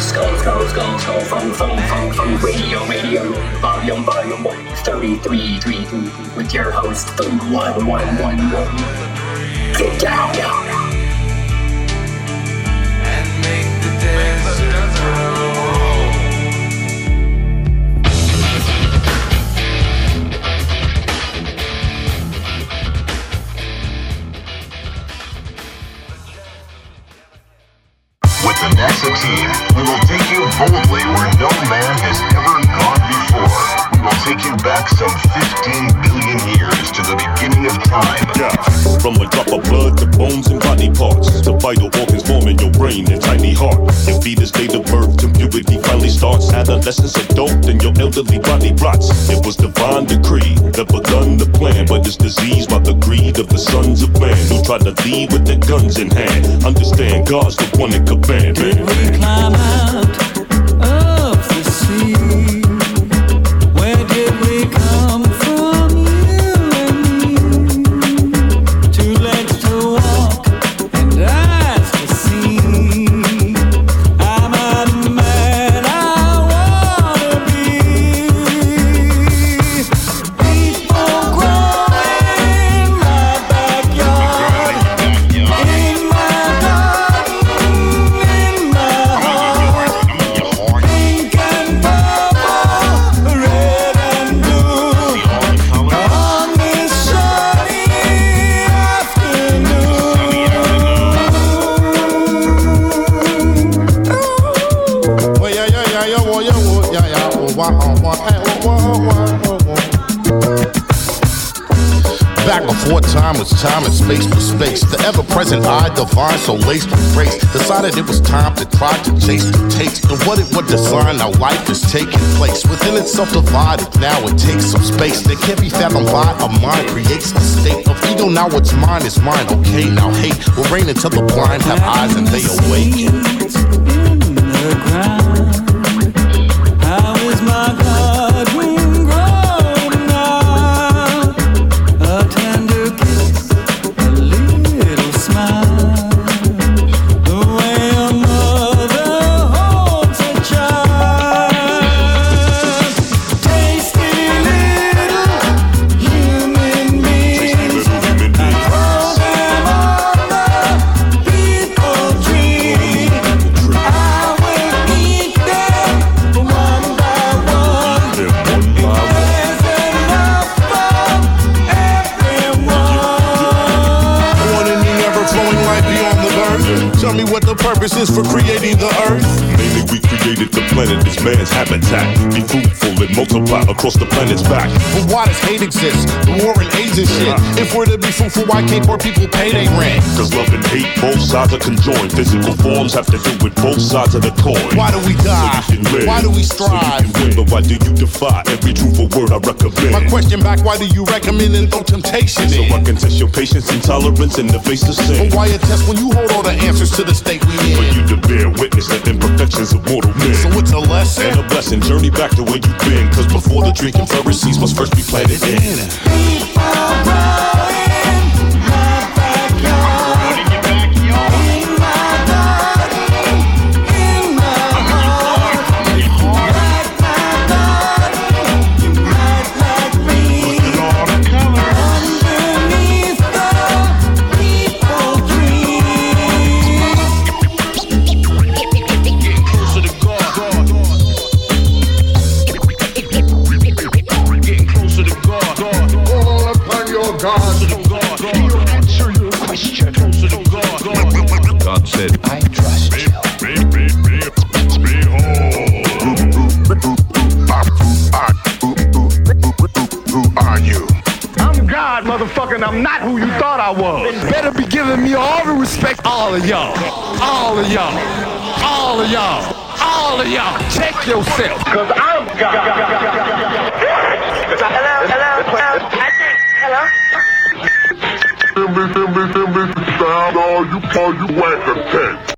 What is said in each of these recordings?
Skull, skull, fun, fun, fun, fun, radio, radio, volume, volume, 133, 3, 3, with your host, one, one, one, one. Get down, down, adult, and your elderly body rots. It was divine decree that begun the plan, but it's diseased by the greed of the sons of man who tried to lead with their guns in hand. Understand, God's divine, so laced with grace, decided it was time to try to chase the taste of what it would design. Now life is taking place within itself divided. Now it takes some space that can't be fathomed by a mind. Creates the state of ego. Now what's mine is mine. Okay, now hate will reign until the blind have eyes and they awaken. Planet as man's habitat. Be fruitful and multiply across the planet's back. But why does hate exist? The war and AIDS and shit. Uh-huh. If we're to be fruitful, why can't poor people pay their rent? Cause love and hate, both sides are conjoined. Physical forms have to do with both sides of the coin. Why do we die? So live. Why do we So you strive? can win, but why do you defy every truthful word I recommend? My question back, why do you recommend and throw temptation So I in? can test your patience and tolerance in the face of sin. But why a test when you hold all the answers to the state we in? For you to bear witness that imperfections of mortal men. So it's a lesson. and a blessing, journey back to where you've been. Cause before the drinking Pharisees must first be planted in. People was. Better be giving me all the respect, all of y'all. All of y'all. All of y'all. All of y'all. Check yourself. Cause I'm God. Hello, hello, hello. I think, hello? All you, all you whack the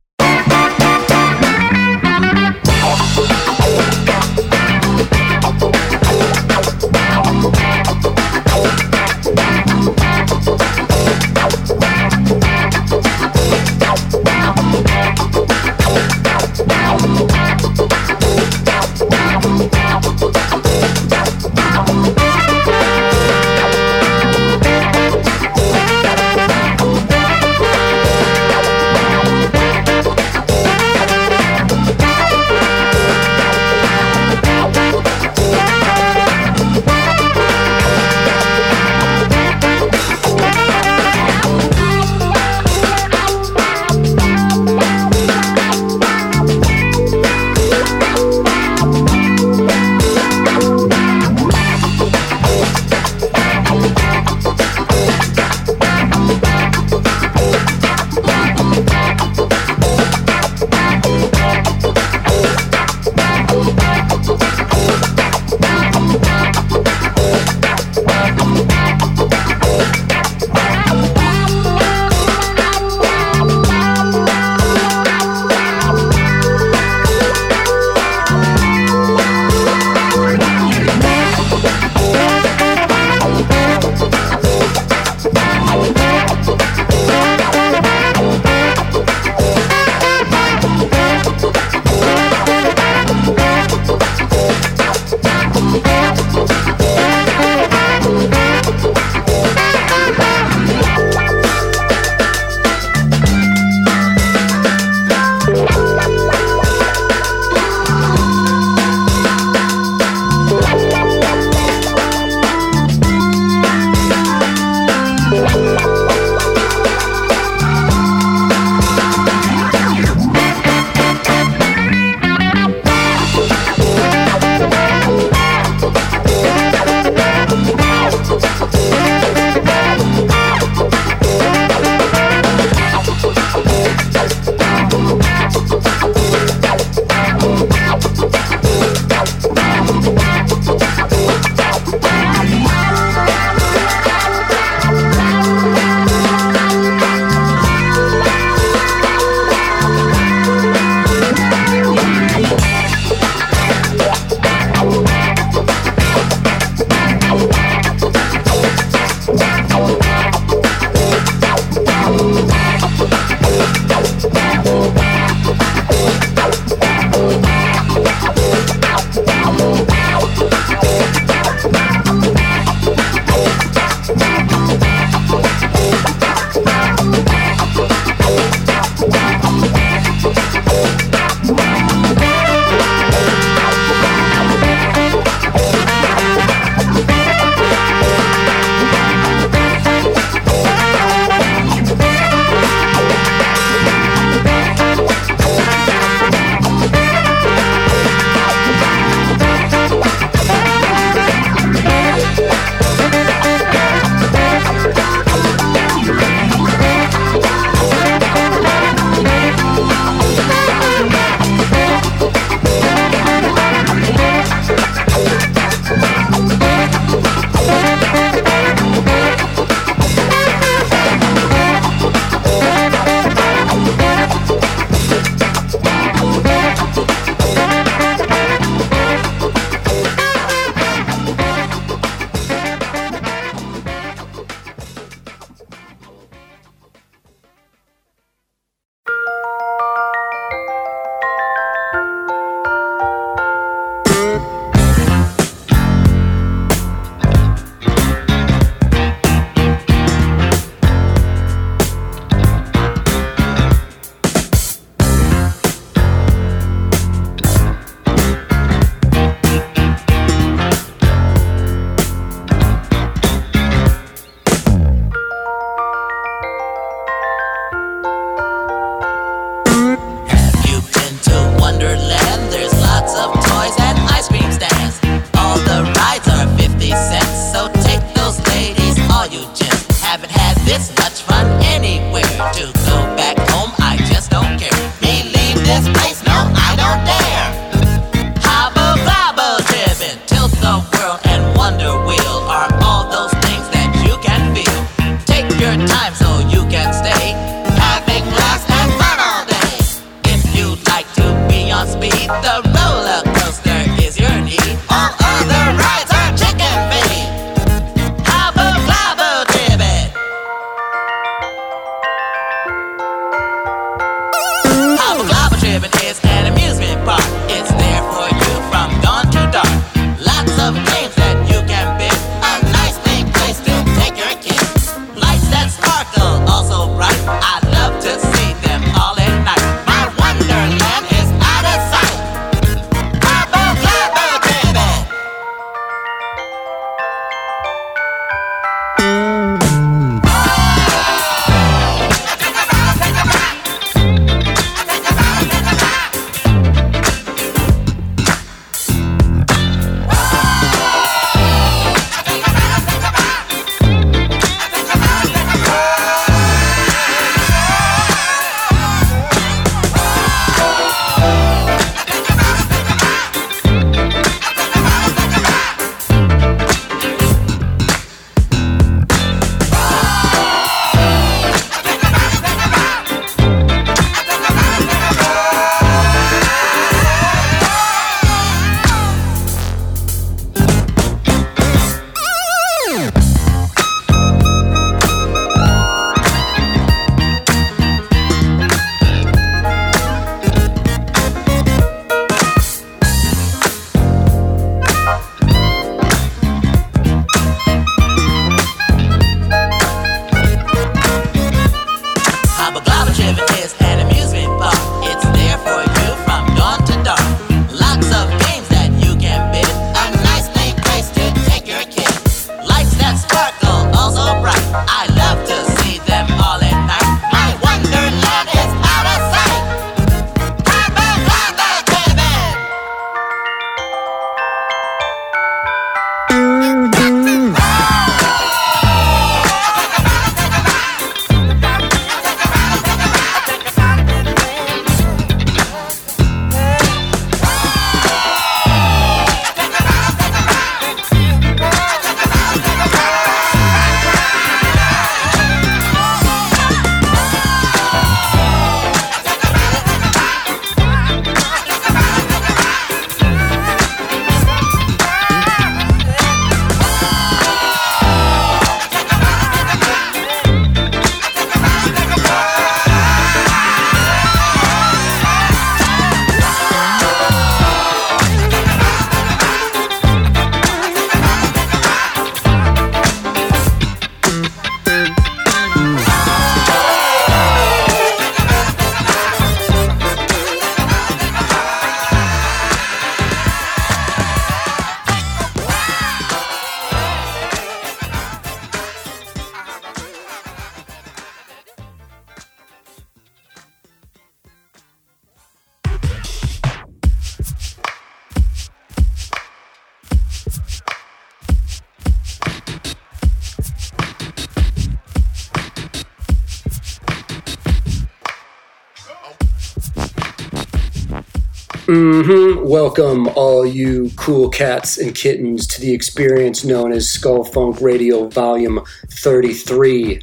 Mm-hmm. Welcome, all you cool cats and kittens, to the experience known as Skull Funk Radio Volume 33.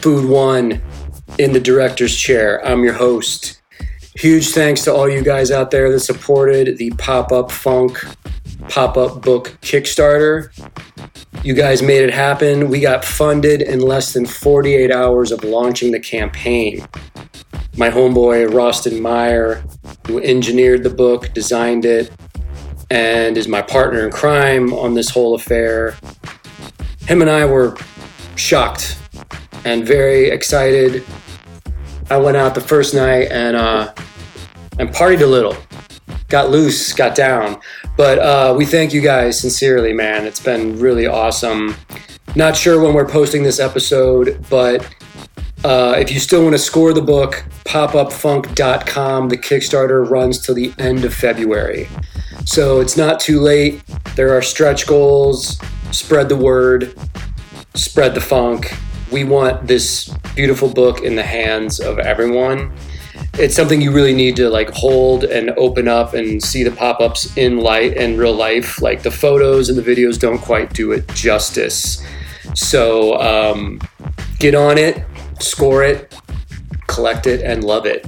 Food One in the director's chair. I'm your host. Huge thanks to all you guys out there that supported the Pop Up Funk Pop Up Book Kickstarter. You guys made it happen. We got funded in less than 48 hours of launching the campaign. My homeboy, Roston Meyer, who engineered the book, designed it, and is my partner in crime on this whole affair. Him and I were shocked and very excited. I went out the first night and uh, and partied a little, got loose, got down. But uh, we thank you guys sincerely, man. It's been really awesome. Not sure when we're posting this episode, but uh, if you still want to score the book, popupfunk.com. The Kickstarter runs till the end of February. So it's not too late. There are stretch goals. Spread the word, spread the funk. We want this beautiful book in the hands of everyone. it's something you really need to like hold and open up and see the pop-ups in light and real life like the photos and the videos don't quite do it justice so um, get on it score it collect it and love it.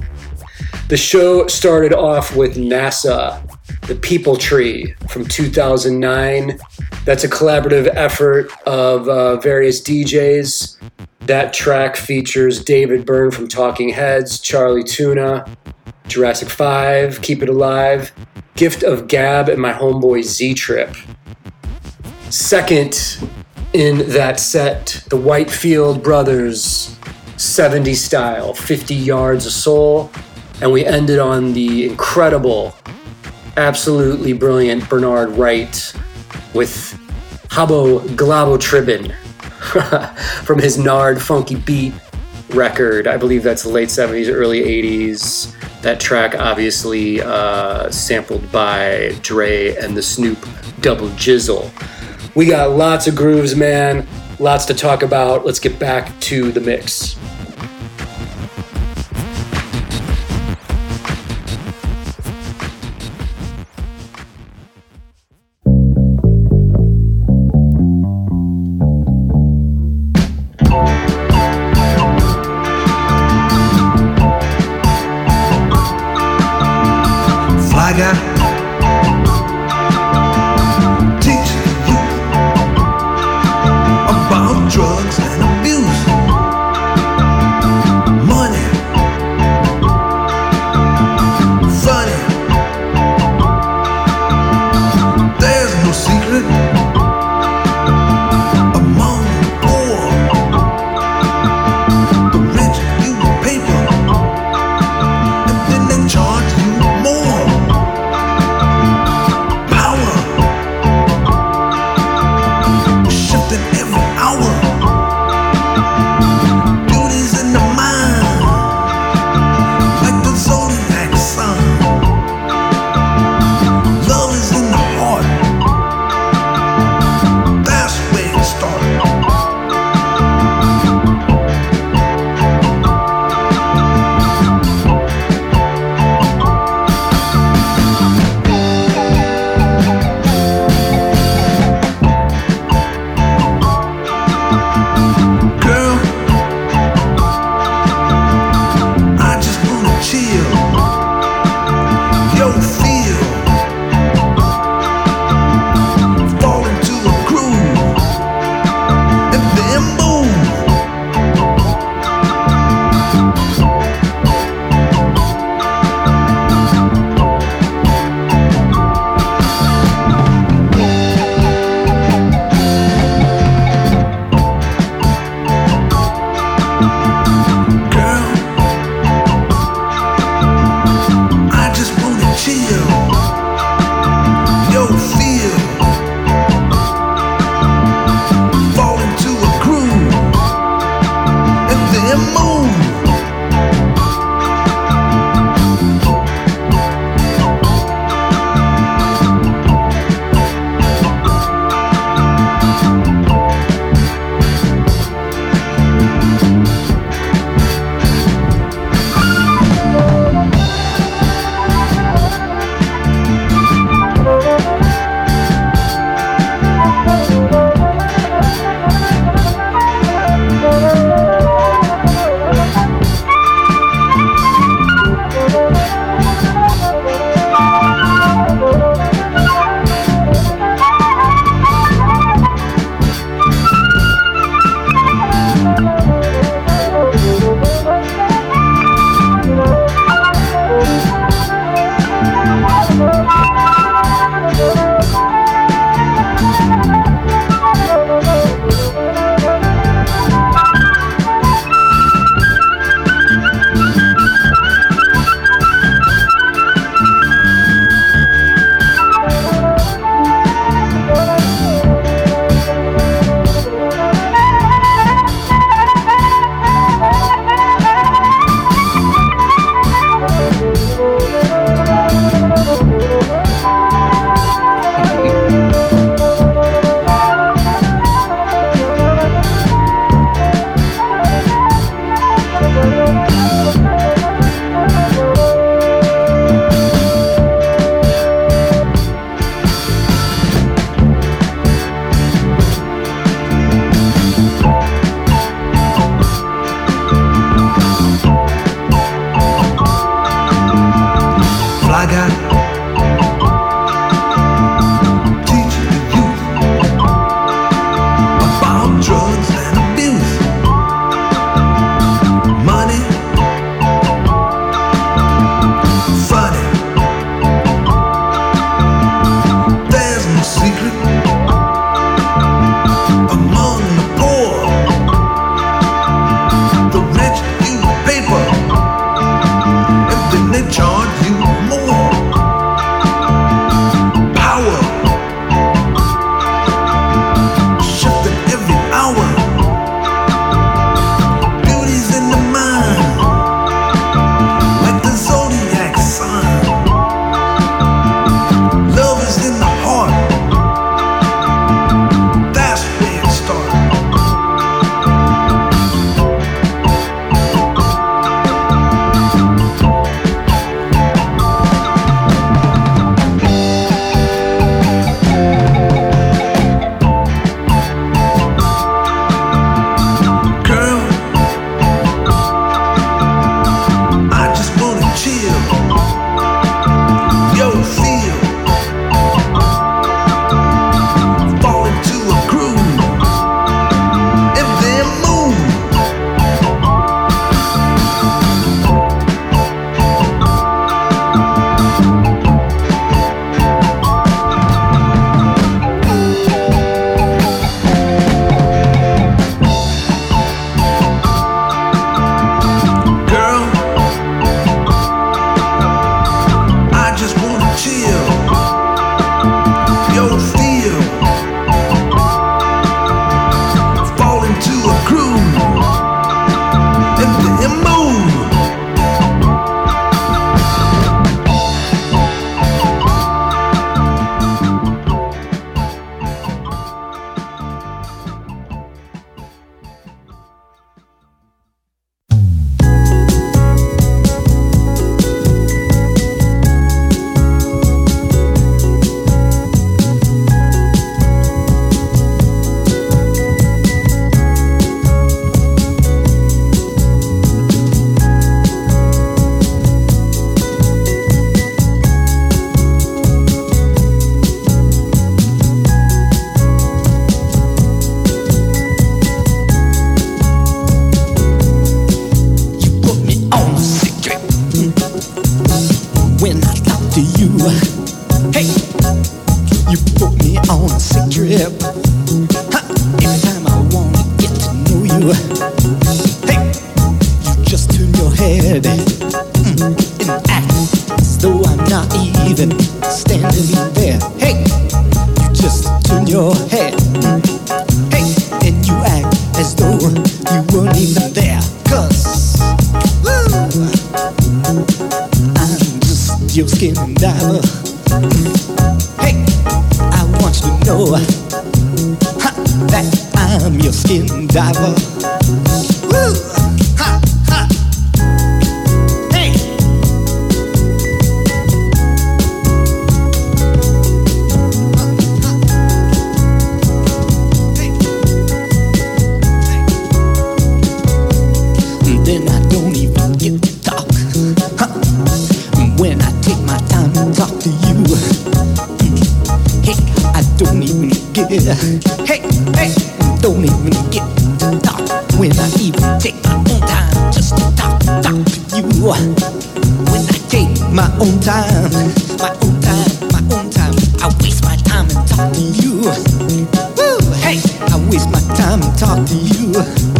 The show started off with nasa the people tree from 2009 that's a collaborative effort of uh, various djs that track features David Byrne from Talking Heads, Chali 2na, Jurassic 5, Keep It Alive, Gift of Gab, and my homeboy Z Trip. Second in that set, the Whitefield Brothers 70 style, 50 yards of soul. And we ended on the incredible, absolutely brilliant Bernard Wright with Haboglabotribin' from his Nard Funky Beat record. I believe that's the late 70s, early 80s. That track obviously uh, sampled by Dre and the Snoop Double Jizzle. We got lots of grooves, man. Lots to talk about. Let's get back to the mix. Guy. Talk to you.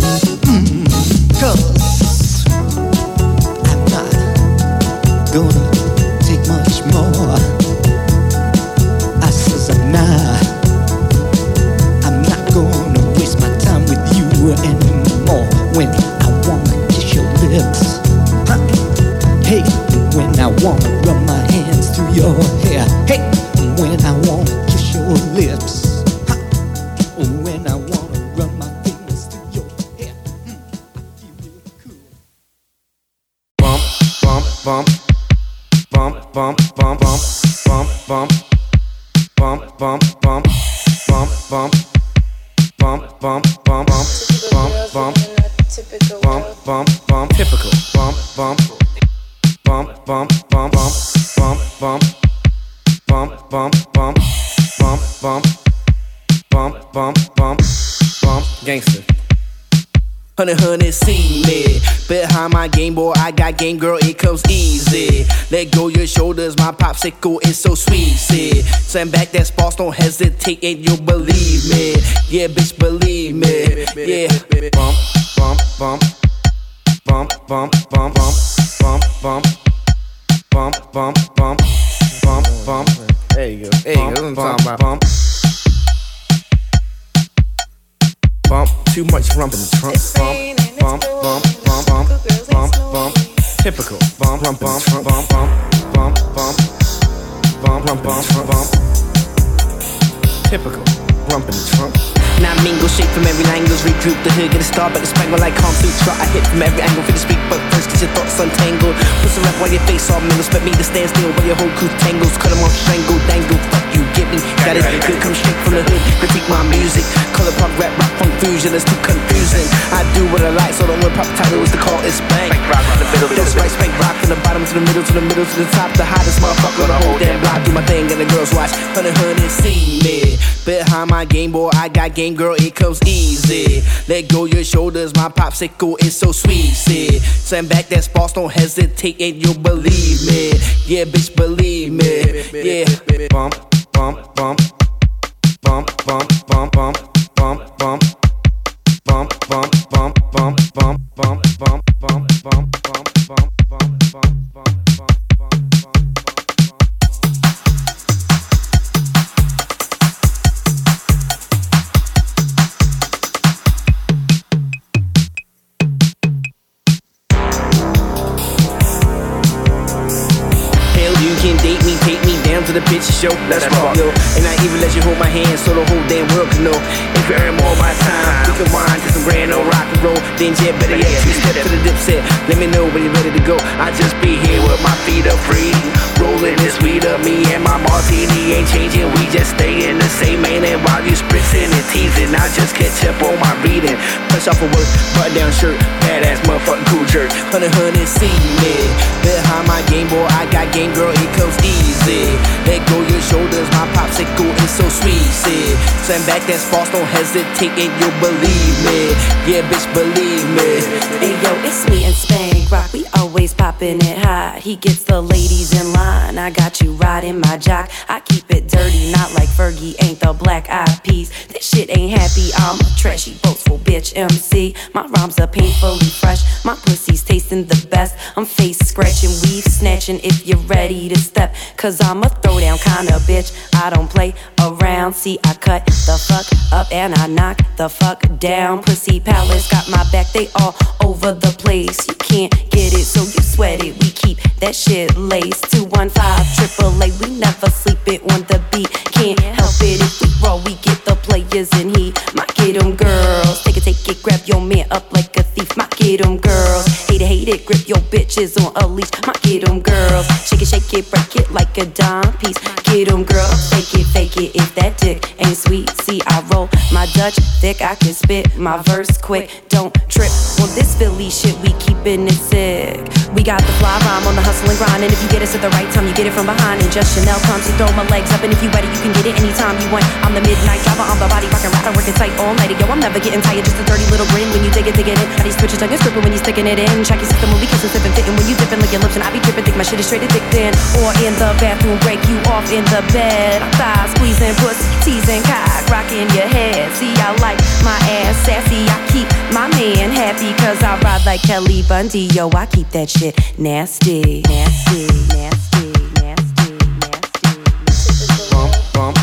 Let go your shoulders, my popsicle is so sweet. See, send back that sparks, don't hesitate, and you'll believe me. Yeah, bitch, believe me. Yeah, bump, bump, bump, bump, bump, bump, bump, bump, bump, bump, bump, bump, bump, bump. There you go. There you go. That's what I'm talking about. Bump. Bump, too much rump in the trunk. Bump, bump, bump, bump, bump, bump, bump. Typical. Bump, bump, bump, bump, bump, bump, bump, bump, bump, bump, bump. Typical. Rump in the trunk. Now mingle, shake from every angle, regroup the hood, get a star, but the spangle like calm through truck. I hit from every angle, for the speak, but first get your thoughts untangled. Put some rap while your face all mingle, expect me to stand still while your whole crew tangles. Cut 'em off, strangle, dangle, you get me? Got it good, come straight from the hood. Critique my music. Color pop, rap, rock, funk, fusion. It's too confusing. I do what I like, so the one pop title is to call it spank. The middle, That's right, spank rock from the bottom to the middle to the middle to the top. The hottest motherfucker on the whole damn block. Do my thing and the girls watch. Honey, honey, see me. Behind my game boy, I got game girl. It comes easy. Let go your shoulders, my popsicle is so sweet. See, send back that sparse, don't hesitate, and you'll believe me. Yeah, bitch, believe me. Yeah, bump. Bump, bump, bump, bump, bump, bump, bump, bump, bump, bump, to the picture show. That's rock, yo. And I even let you hold my hand so the whole damn world can know. If you earn more of my time, we can wind to some grand old rock and roll. Then jet, better yet, two step to the dip set. Let me know when you're ready to go. I just be here with my feet up free. Rolling this weed up, me and my martini ain't changing. We just stay in the same lane. And while you spritzing and teasing, I just catch up on my reading. Push off of work, button down shirt, badass motherfucking cool jerk. Honey, honey, see me. Send back that's sparks, don't hesitate, and you'll believe me. Yeah, bitch, believe me. Hey yo, it's me and Spank. Rock, we always popping it He gets the ladies in line. I got you riding my jock. I keep it dirty, not like Fergie ain't the black eyed peas. This shit ain't happy. I'm a trashy, boastful bitch MC. My rhymes are painfully fresh. My pussy's tasting the best. I'm face scratching, weave snatching if you're ready to step. Cause I'm a throwdown kinda bitch. I don't play around. See, I cut the fuck up and I knock the fuck down. Pussy palace got my back, they all over the place. You can't get it, so you sweat it. We keep that shit laced. 215 triple A, we never sleep it on the beat. Can't help it if we roll, we get the players in heat. Get 'em girls, take it, take it, grab your man up like a thief. My get 'em girls, hate it, hate it, grip your bitches on a leash. My get 'em girls, shake it, shake it, break it like a dime piece. Get 'em girls, fake it, fake it if that dick ain't sweet. See, I roll my Dutch thick, I can spit my verse quick. Don't trip on this Philly shit, we keepin' it sick. We got the fly rhyme on the hustle and grind, and if you get us at the right time, you get it from behind. And just Chanel comes, you throw my legs up, and if you ready, you can get it anytime you want. I'm the midnight driver, I'm the body rockin' rider, working tight all Yo, I'm never getting tired, just a dirty little grin when you dig it, dig it in. How these switches tongue is gripping when you sticking it in. Check your system when we kissin', sippin', fittin' when you dippin', lick your lips, and I be drippin', think my shit is straight addicted. Or in the bathroom, break you off in the bed. I'm thigh squeezing, pussy teasing, cock rocking your head. See, I like my ass sassy, I keep my man happy, cause I ride like Kelly Bundy. Yo, I keep that shit nasty, nasty, nasty, nasty, Bump, bump.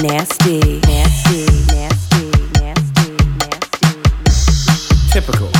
nasty, nasty, nasty, nasty, Typical.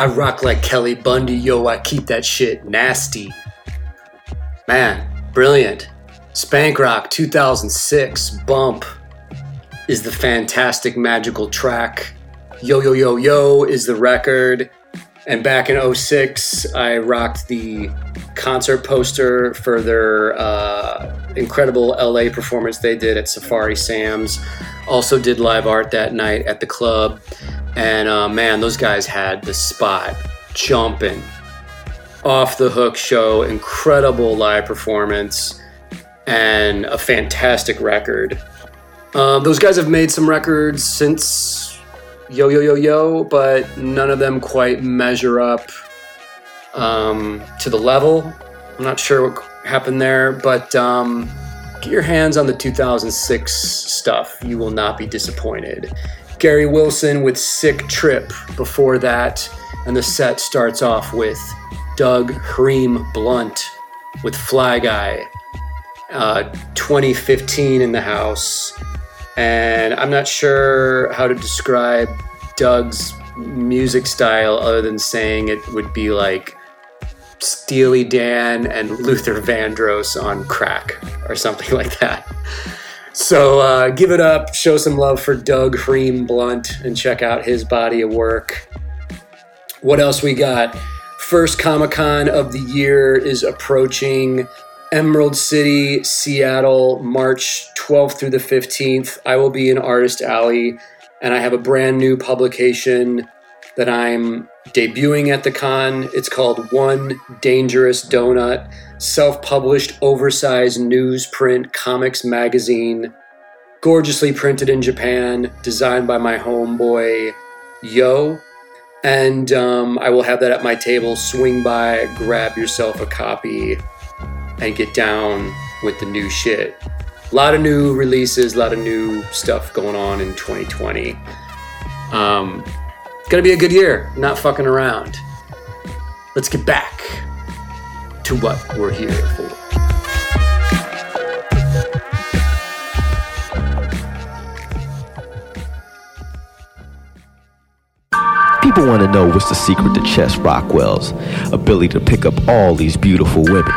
I rock like Kelly Bundy, yo, I keep that shit nasty. Man, brilliant. Spank Rock 2006 Bump is the fantastic magical track. Yo Yo Yo Yo is the record. And back in 06, I rocked the concert poster for their uh, incredible LA performance they did at Safari Sam's. Also did live art that night at the club. And uh, man, those guys had the spot jumping. Off the hook show, incredible live performance, and a fantastic record. Um, those guys have made some records since Yo Yo Yo Yo, but none of them quite measure up um, to the level. I'm not sure what happened there, but um, get your hands on the 2006 stuff. You will not be disappointed. Gary Wilson with Sick Trip before that, and the set starts off with Doug Hream Blunt with Fly Guy. Uh, 2015 in the house, and I'm not sure how to describe Doug's music style other than saying it would be like Steely Dan and Luther Vandross on crack or something like that. So uh, give it up, show some love for Doug Hream Blunt, and check out his body of work. What else we got? First Comic Con of the year is approaching. Emerald City, Seattle, March 12th through the 15th. I will be in Artist Alley, and I have a brand new publication that I'm debuting at the con. It's called One Dangerous Donut, self published, oversized newsprint comics magazine, gorgeously printed in Japan, designed by my homeboy Yo. And um, I will have that at my table. Swing by, grab yourself a copy, and get down with the new shit. A lot of new releases, a lot of new stuff going on in 2020. Um, gonna be a good year, not fucking around. Let's get back to what we're here for. People want to know what's the secret to Chess Rockwell's ability to pick up all these beautiful women.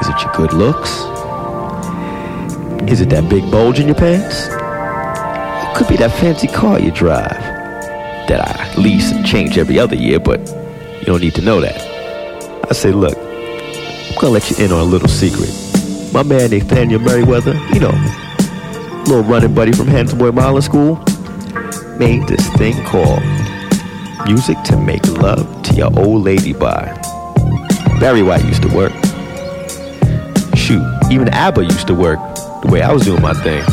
Is it your good looks? Is it that big bulge in your pants? It could be that fancy car you drive that I lease and change every other year, but you don't need to know that. I say, look, gonna let you in on a little secret. My man Nathaniel Merriweather, you know, little running buddy from Handsome Boy Modeling School, made this thing called Music to Make Love to Your Old Lady by. Barry White used to work. Shoot, even ABBA used to work the way I was doing my thing.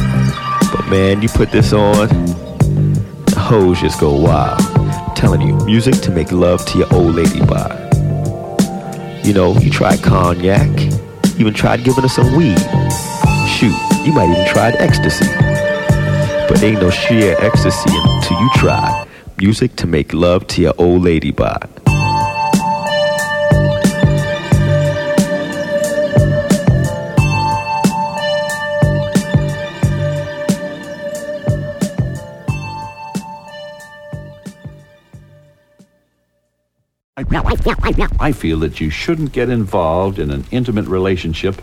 But man, you put this on, the hoes just go wild. I'm telling you, music to make love to your old lady by. You know, you tried cognac, even tried giving her some weed. Shoot, you might even tried ecstasy. But ain't no sheer ecstasy until you try music to make love to your old lady by. I feel that you shouldn't get involved in an intimate relationship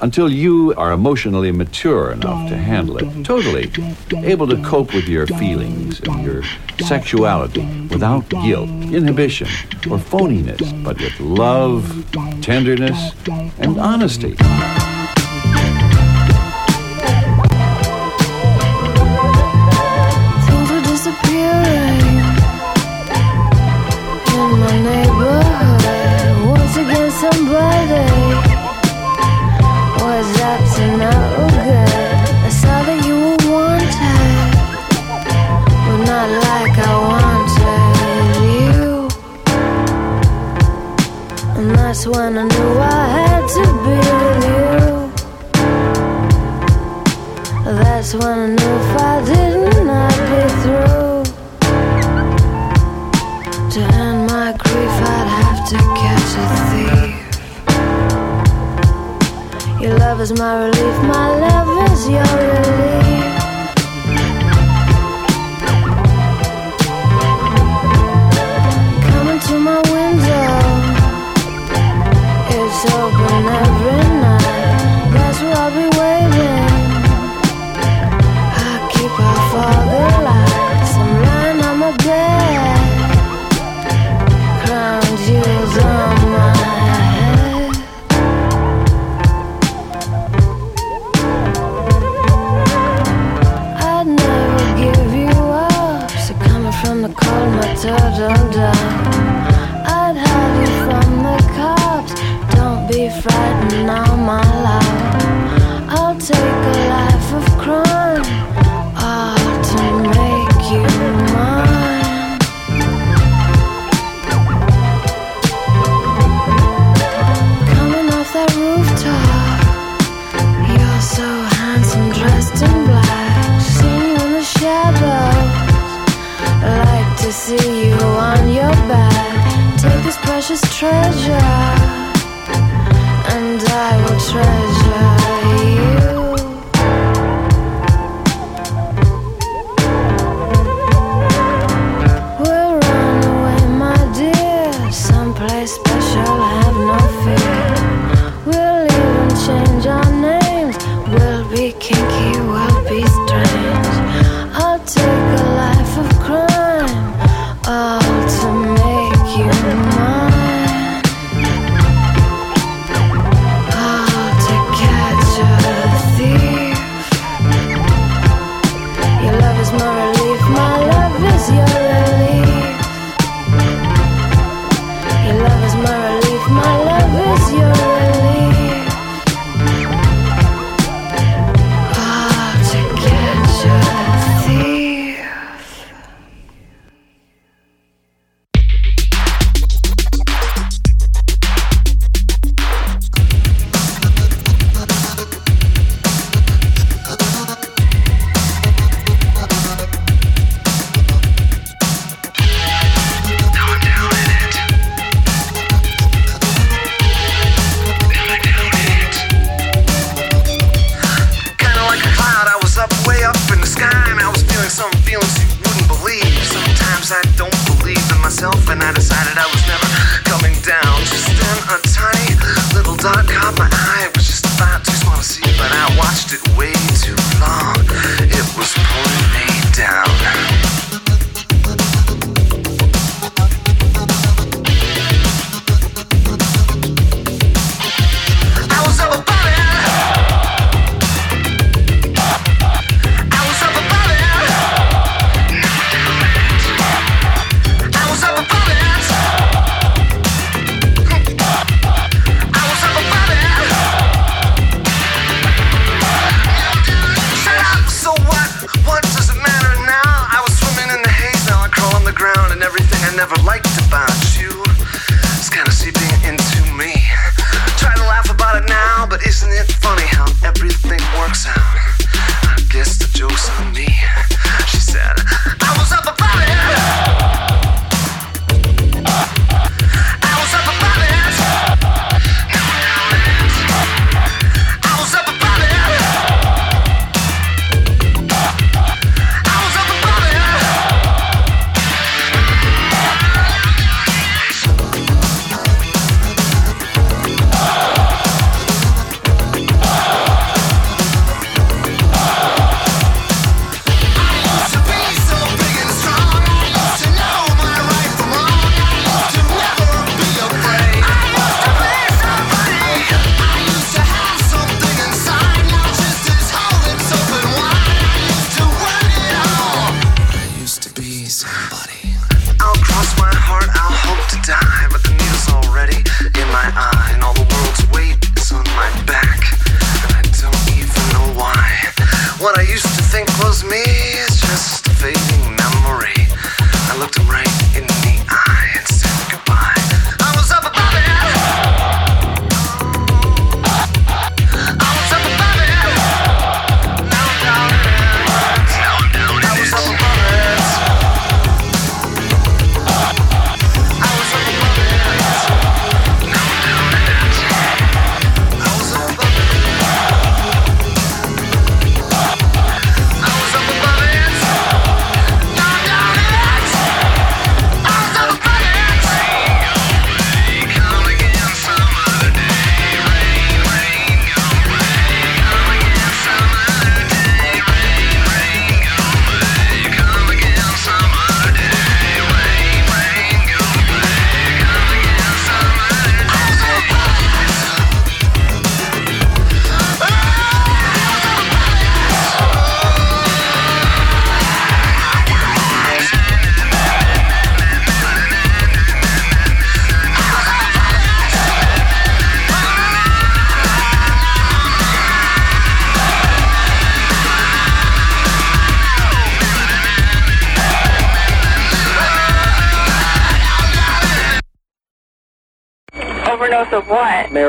until you are emotionally mature enough to handle it, totally able to cope with your feelings and your sexuality without guilt, inhibition, or phoniness, but with love, tenderness, and honesty.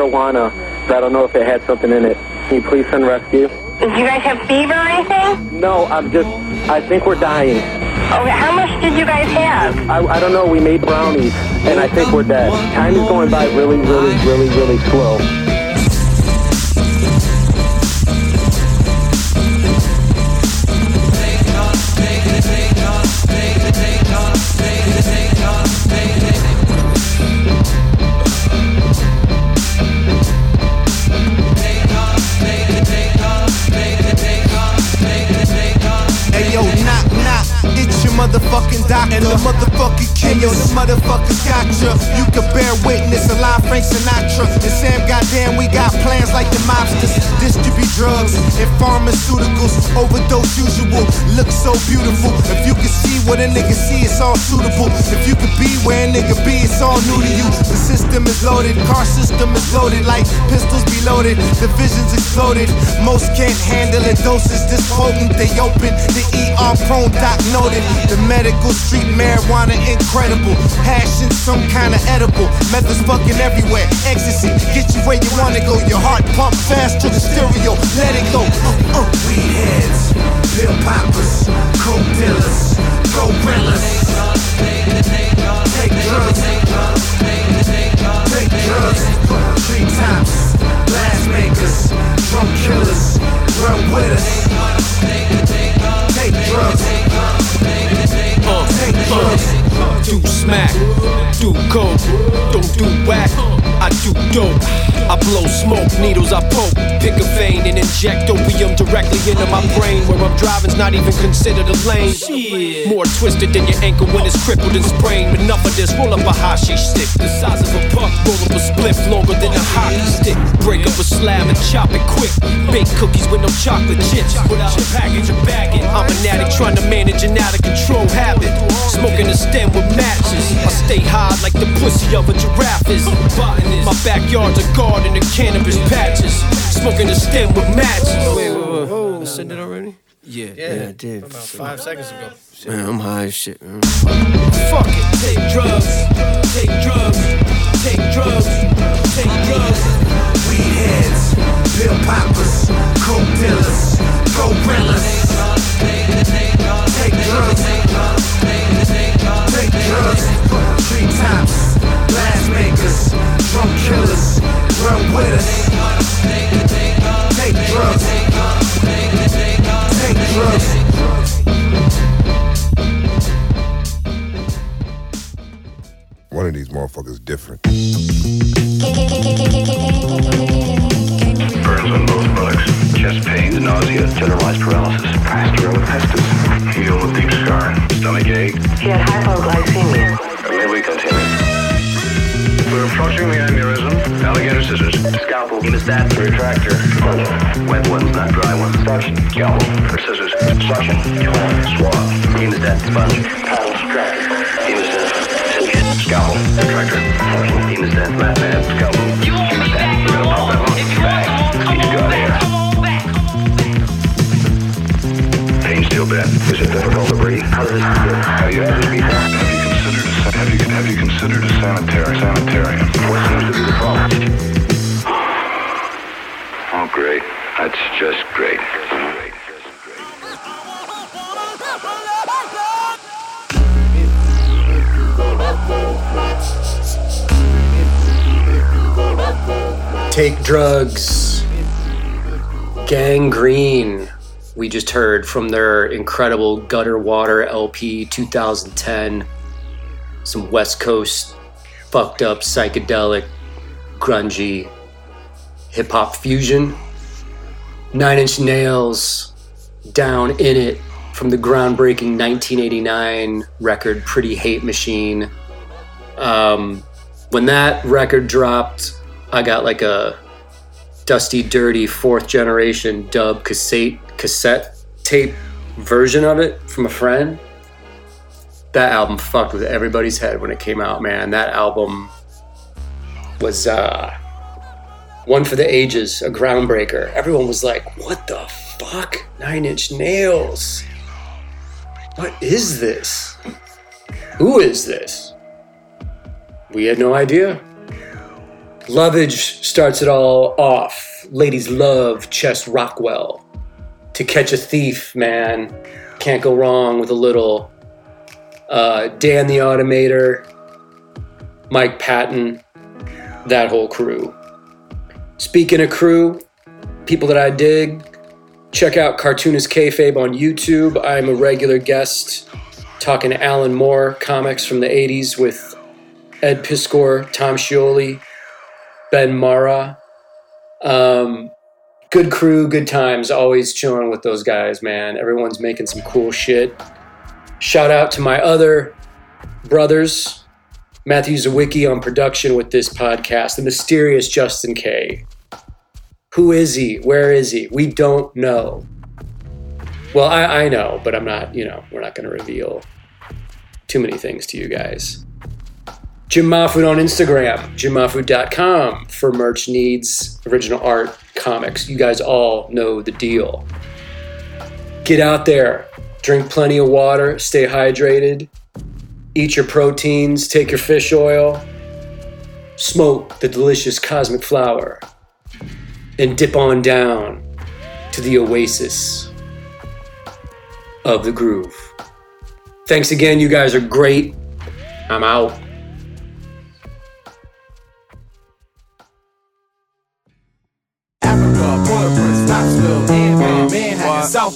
Marijuana. I don't know if it had something in it. Can you please send rescue? Did you guys have fever or anything? No, I'm just. I think we're dying. Okay, how much did you guys have? I, I don't know. We made brownies, and I think we're dead. Time is going by really, really, really, really slow. Yo, the motherfuckers got ya. You can bear witness, a live Frank Sinatra. And Sam, goddamn, we got plans like the mobsters. Distribute drugs and pharmaceuticals, overdose usual. Look so beautiful. If you can see what a nigga see, it's all suitable. If you could be where a nigga be, it's all new to you. The system is loaded, car system is loaded, like pistols be loaded. Divisions exploded. Most can't handle it. Doses this potent, they open. The ER prone doc noted. The medical street marijuana incredible. Hash in some kind of edible. Methods fucking everywhere. Ecstasy, get you where you wanna go. Your heart pump fast to the stereo. Let it go. Uh, uh. Weed heads, pill poppers, coke. Take drugs. Take drugs. Tops, blast makers, killers. Run with us. Take drugs. Take drugs. Do smack, do coke, don't do whack. I do dope. I blow smoke, needles I poke. Pick a vein and inject opium directly into my brain. Where I'm driving's not even considered a lane. More twisted than your ankle when it's crippled and sprained. Enough of this, roll up a hashish stick. The size of a puck, roll up a spliff longer than a hockey stick. Break up a slab and chop it quick. Bake cookies with no chocolate chips. Without a package or bagging. I'm an addict trying to manage an out of control habit. Smoking a stem with matches. I stay high like the pussy of a giraffe is. Botanist. My backyard's a garden of cannabis patches. Smoking a stem with matches. Wait, wait, wait. I said that already? Yeah, Yeah, yeah, I did. about five seconds ago. Man, I'm high as shit, man. Fuck it, take drugs, take drugs, take drugs, take drugs. Weed heads, pill poppers, coke dealers, gorillas. Take drugs, take drugs. Tree tops, blast makers, drum killers, run with us. Take drugs, take drugs. One of these motherfuckers different. Burns on both buttocks, chest pains, nausea, generalized paralysis, Suction. Scalpel. Or scissors. Suction. Swab. Hemostat. Sponge. Paddle. Tractor. Hemostat. Scissors. Scalpel. Retractor. Suction. Hemostat. Lap pad. Scalpel. Hemostat. We're gonna pop that one. Back. Each got air. Pain still bad. Is it difficult to breathe? How does this feel? Have you had this? Have you considered a have you have you considered a sanitary sanitarium? What seems to be the problem? Oh, great. That's just Take drugs. Gangrene. We just heard from their incredible Gutter Water LP 2010. Some West Coast fucked up psychedelic, grungy hip hop fusion. Nine Inch Nails down in it from the groundbreaking 1989 record Pretty Hate Machine. Um, when that record dropped, I got like a dusty, dirty fourth generation dub cassette cassette tape version of it from a friend. That album fucked with everybody's head when it came out, man. That album was uh, one for the ages, a groundbreaker. Everyone was like, "What the fuck? Nine Inch Nails? What is this? Who is this?" We had no idea. Lovage starts it all off. Ladies love Chess Rockwell. To catch a thief, man. Can't go wrong with a little uh, Dan the Automator, Mike Patton, that whole crew. Speaking of crew, people that I dig, check out Cartoonist Kayfabe on YouTube. I'm a regular guest talking to Alan Moore comics from the 80s with Ed Piskor, Tom Scioli, Ben Marra. Um, good crew, good times. Always chilling with those guys, man. Everyone's making some cool shit. Shout out to my other brothers, Matthew Sawicki on production with this podcast, the mysterious Justin K. Who is he? Where is he? We don't know. Well, I, I know, but I'm not, you know, we're not going to reveal too many things to you guys. Jim Mahfood on Instagram, jimmahfood.com for merch needs, original art, comics. You guys all know the deal. Get out there, drink plenty of water, stay hydrated, eat your proteins, take your fish oil, smoke the delicious cosmic flower, and dip on down to the oasis of the groove. Thanks again, you guys are great. I'm out.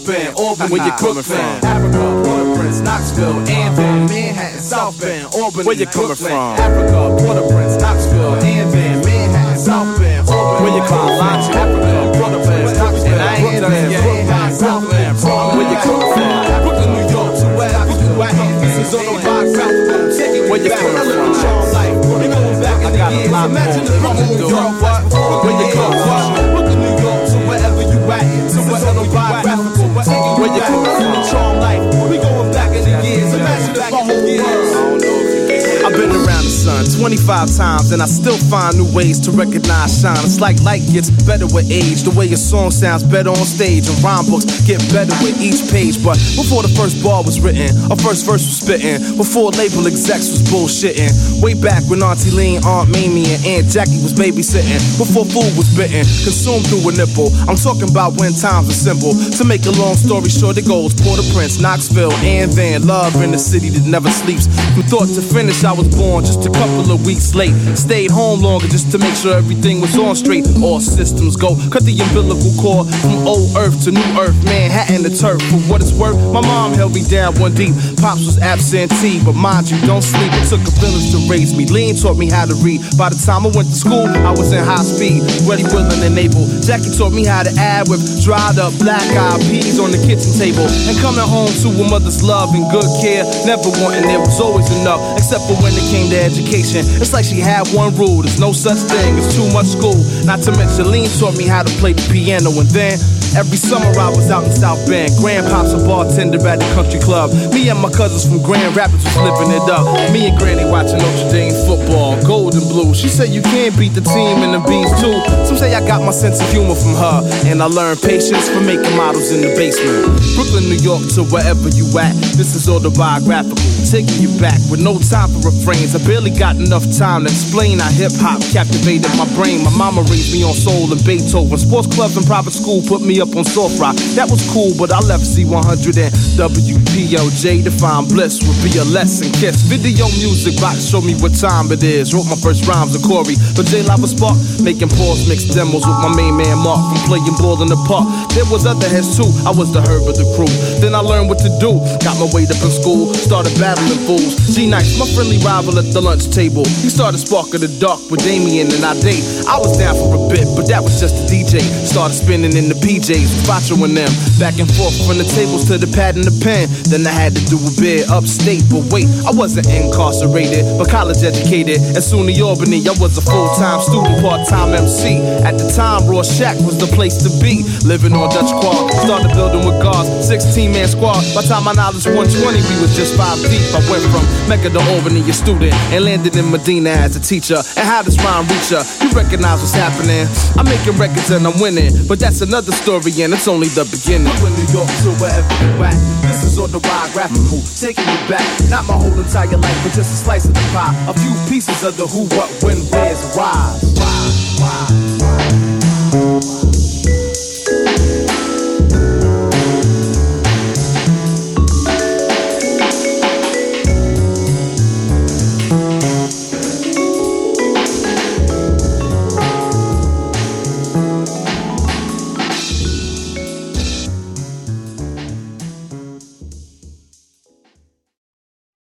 Bend, Albany, Where you coming from? Africa, Port-au-Prince, Knoxville, Anvin, Manhattan, South Bend, Albany, Where you coming from? Africa, Port-au-Prince, Knoxville, Anvin, Manhattan, South Bend, Albany, Where you coming from? Africa, Port-au-Prince, Knoxville, And I Brooklyn. Manhattan, South Bend, Brooklyn. Where you coming from? Brooklyn, New York, to wherever you at. This is on the box out. Take it Where you coming I from? life. We going back in the years. Imagine if Brooklyn, New. York Where you the coming from? Brooklyn, New York, to wherever you at. To wherever you at. Where you coming from? I've been around the sun 25 times, and I still find new ways to recognize shine. It's like light gets better with age. The way your song sounds better on stage, and rhyme books get better with each page. But before the first bar was written, our first verse was spitting, before label execs was bullshitting, way back when Auntie Lean, Aunt Mamie, and Aunt Jackie was babysitting, before food was bitten, consumed through a nipple. I'm talking about when times were simple. To make a long story short, it goes Port-au-Prince, Knoxville, and Van. Love in the city that never sleeps. From thought to finish, I was born just a couple of weeks late. Stayed home longer just to make sure everything was on straight. All systems go. Cut the umbilical cord from old earth to new earth. Manhattan to turf. For what it's worth, my mom held me down one deep. Pops was absentee, but mind you, don't sleep. It took a village to raise me. Lean taught me how to read. By the time I went to school, I was in high speed, ready, willing, and able. Jackie taught me how to add with dried up black eyed peas on the kitchen table. And coming home to a mother's love and good care, never wanting there was always enough, except for when it came to education. It's like she had one rule there's no such thing as too much school. Not to mention, Lean taught me how to play the piano, and then Every summer I was out in South Bend. Grandpa's a bartender at the country club. Me and my cousins from Grand Rapids was living it up. Me and Granny watching Notre Dame football, gold and blue. She said you can't beat the team and the bees too. Some say I got my sense of humor from her, and I learned patience from making models in the basement. Brooklyn, New York to wherever you at. This is autobiographical, taking you back with no time for refrains. I barely got enough time to explain how hip hop captivated my brain. My mama raised me on soul and Beethoven. Sports clubs and private school put me up on soft rock. That was cool, but I left Z100 and WPLJ to find bliss would be a lesson. Kiss video music box show me what time it is. Wrote my first rhymes with Corey, but J Lava Spark making pause mixed demos with my main man Mark from playing ball in the park. There was other heads too. I was the herb of the crew. Then I learned what to do. Got my weight up in school, started battling fools. G Nice, my friendly rival at the lunch table. He started sparking the dark with Damien and I date. I was down for a bit, but that was just a DJ. Started spinning in the PJs, following them. Back and forth from the tables to the pad and the pen. Then I had to do a bit upstate, but wait, I wasn't incarcerated, but college educated. At SUNY Albany, I was a full time student, part time MC. At the time, Raw Shack was the place to be. Living on Dutch Quad, started building with guards, 16 man squad. By time my knowledge 120, we was just five deep. I went from Mecca to Albany, a student, and landed in Medina as a teacher. And how does rhyme reach ya? You recognize what's happening. I'm making records and I'm winning, but that's another story, it's only the beginning. From New York to wherever you at, this is autobiographical, taking you back. Not my whole entire life, but just a slice of the pie. A few pieces of the who, what, when, where's. Why, why, why.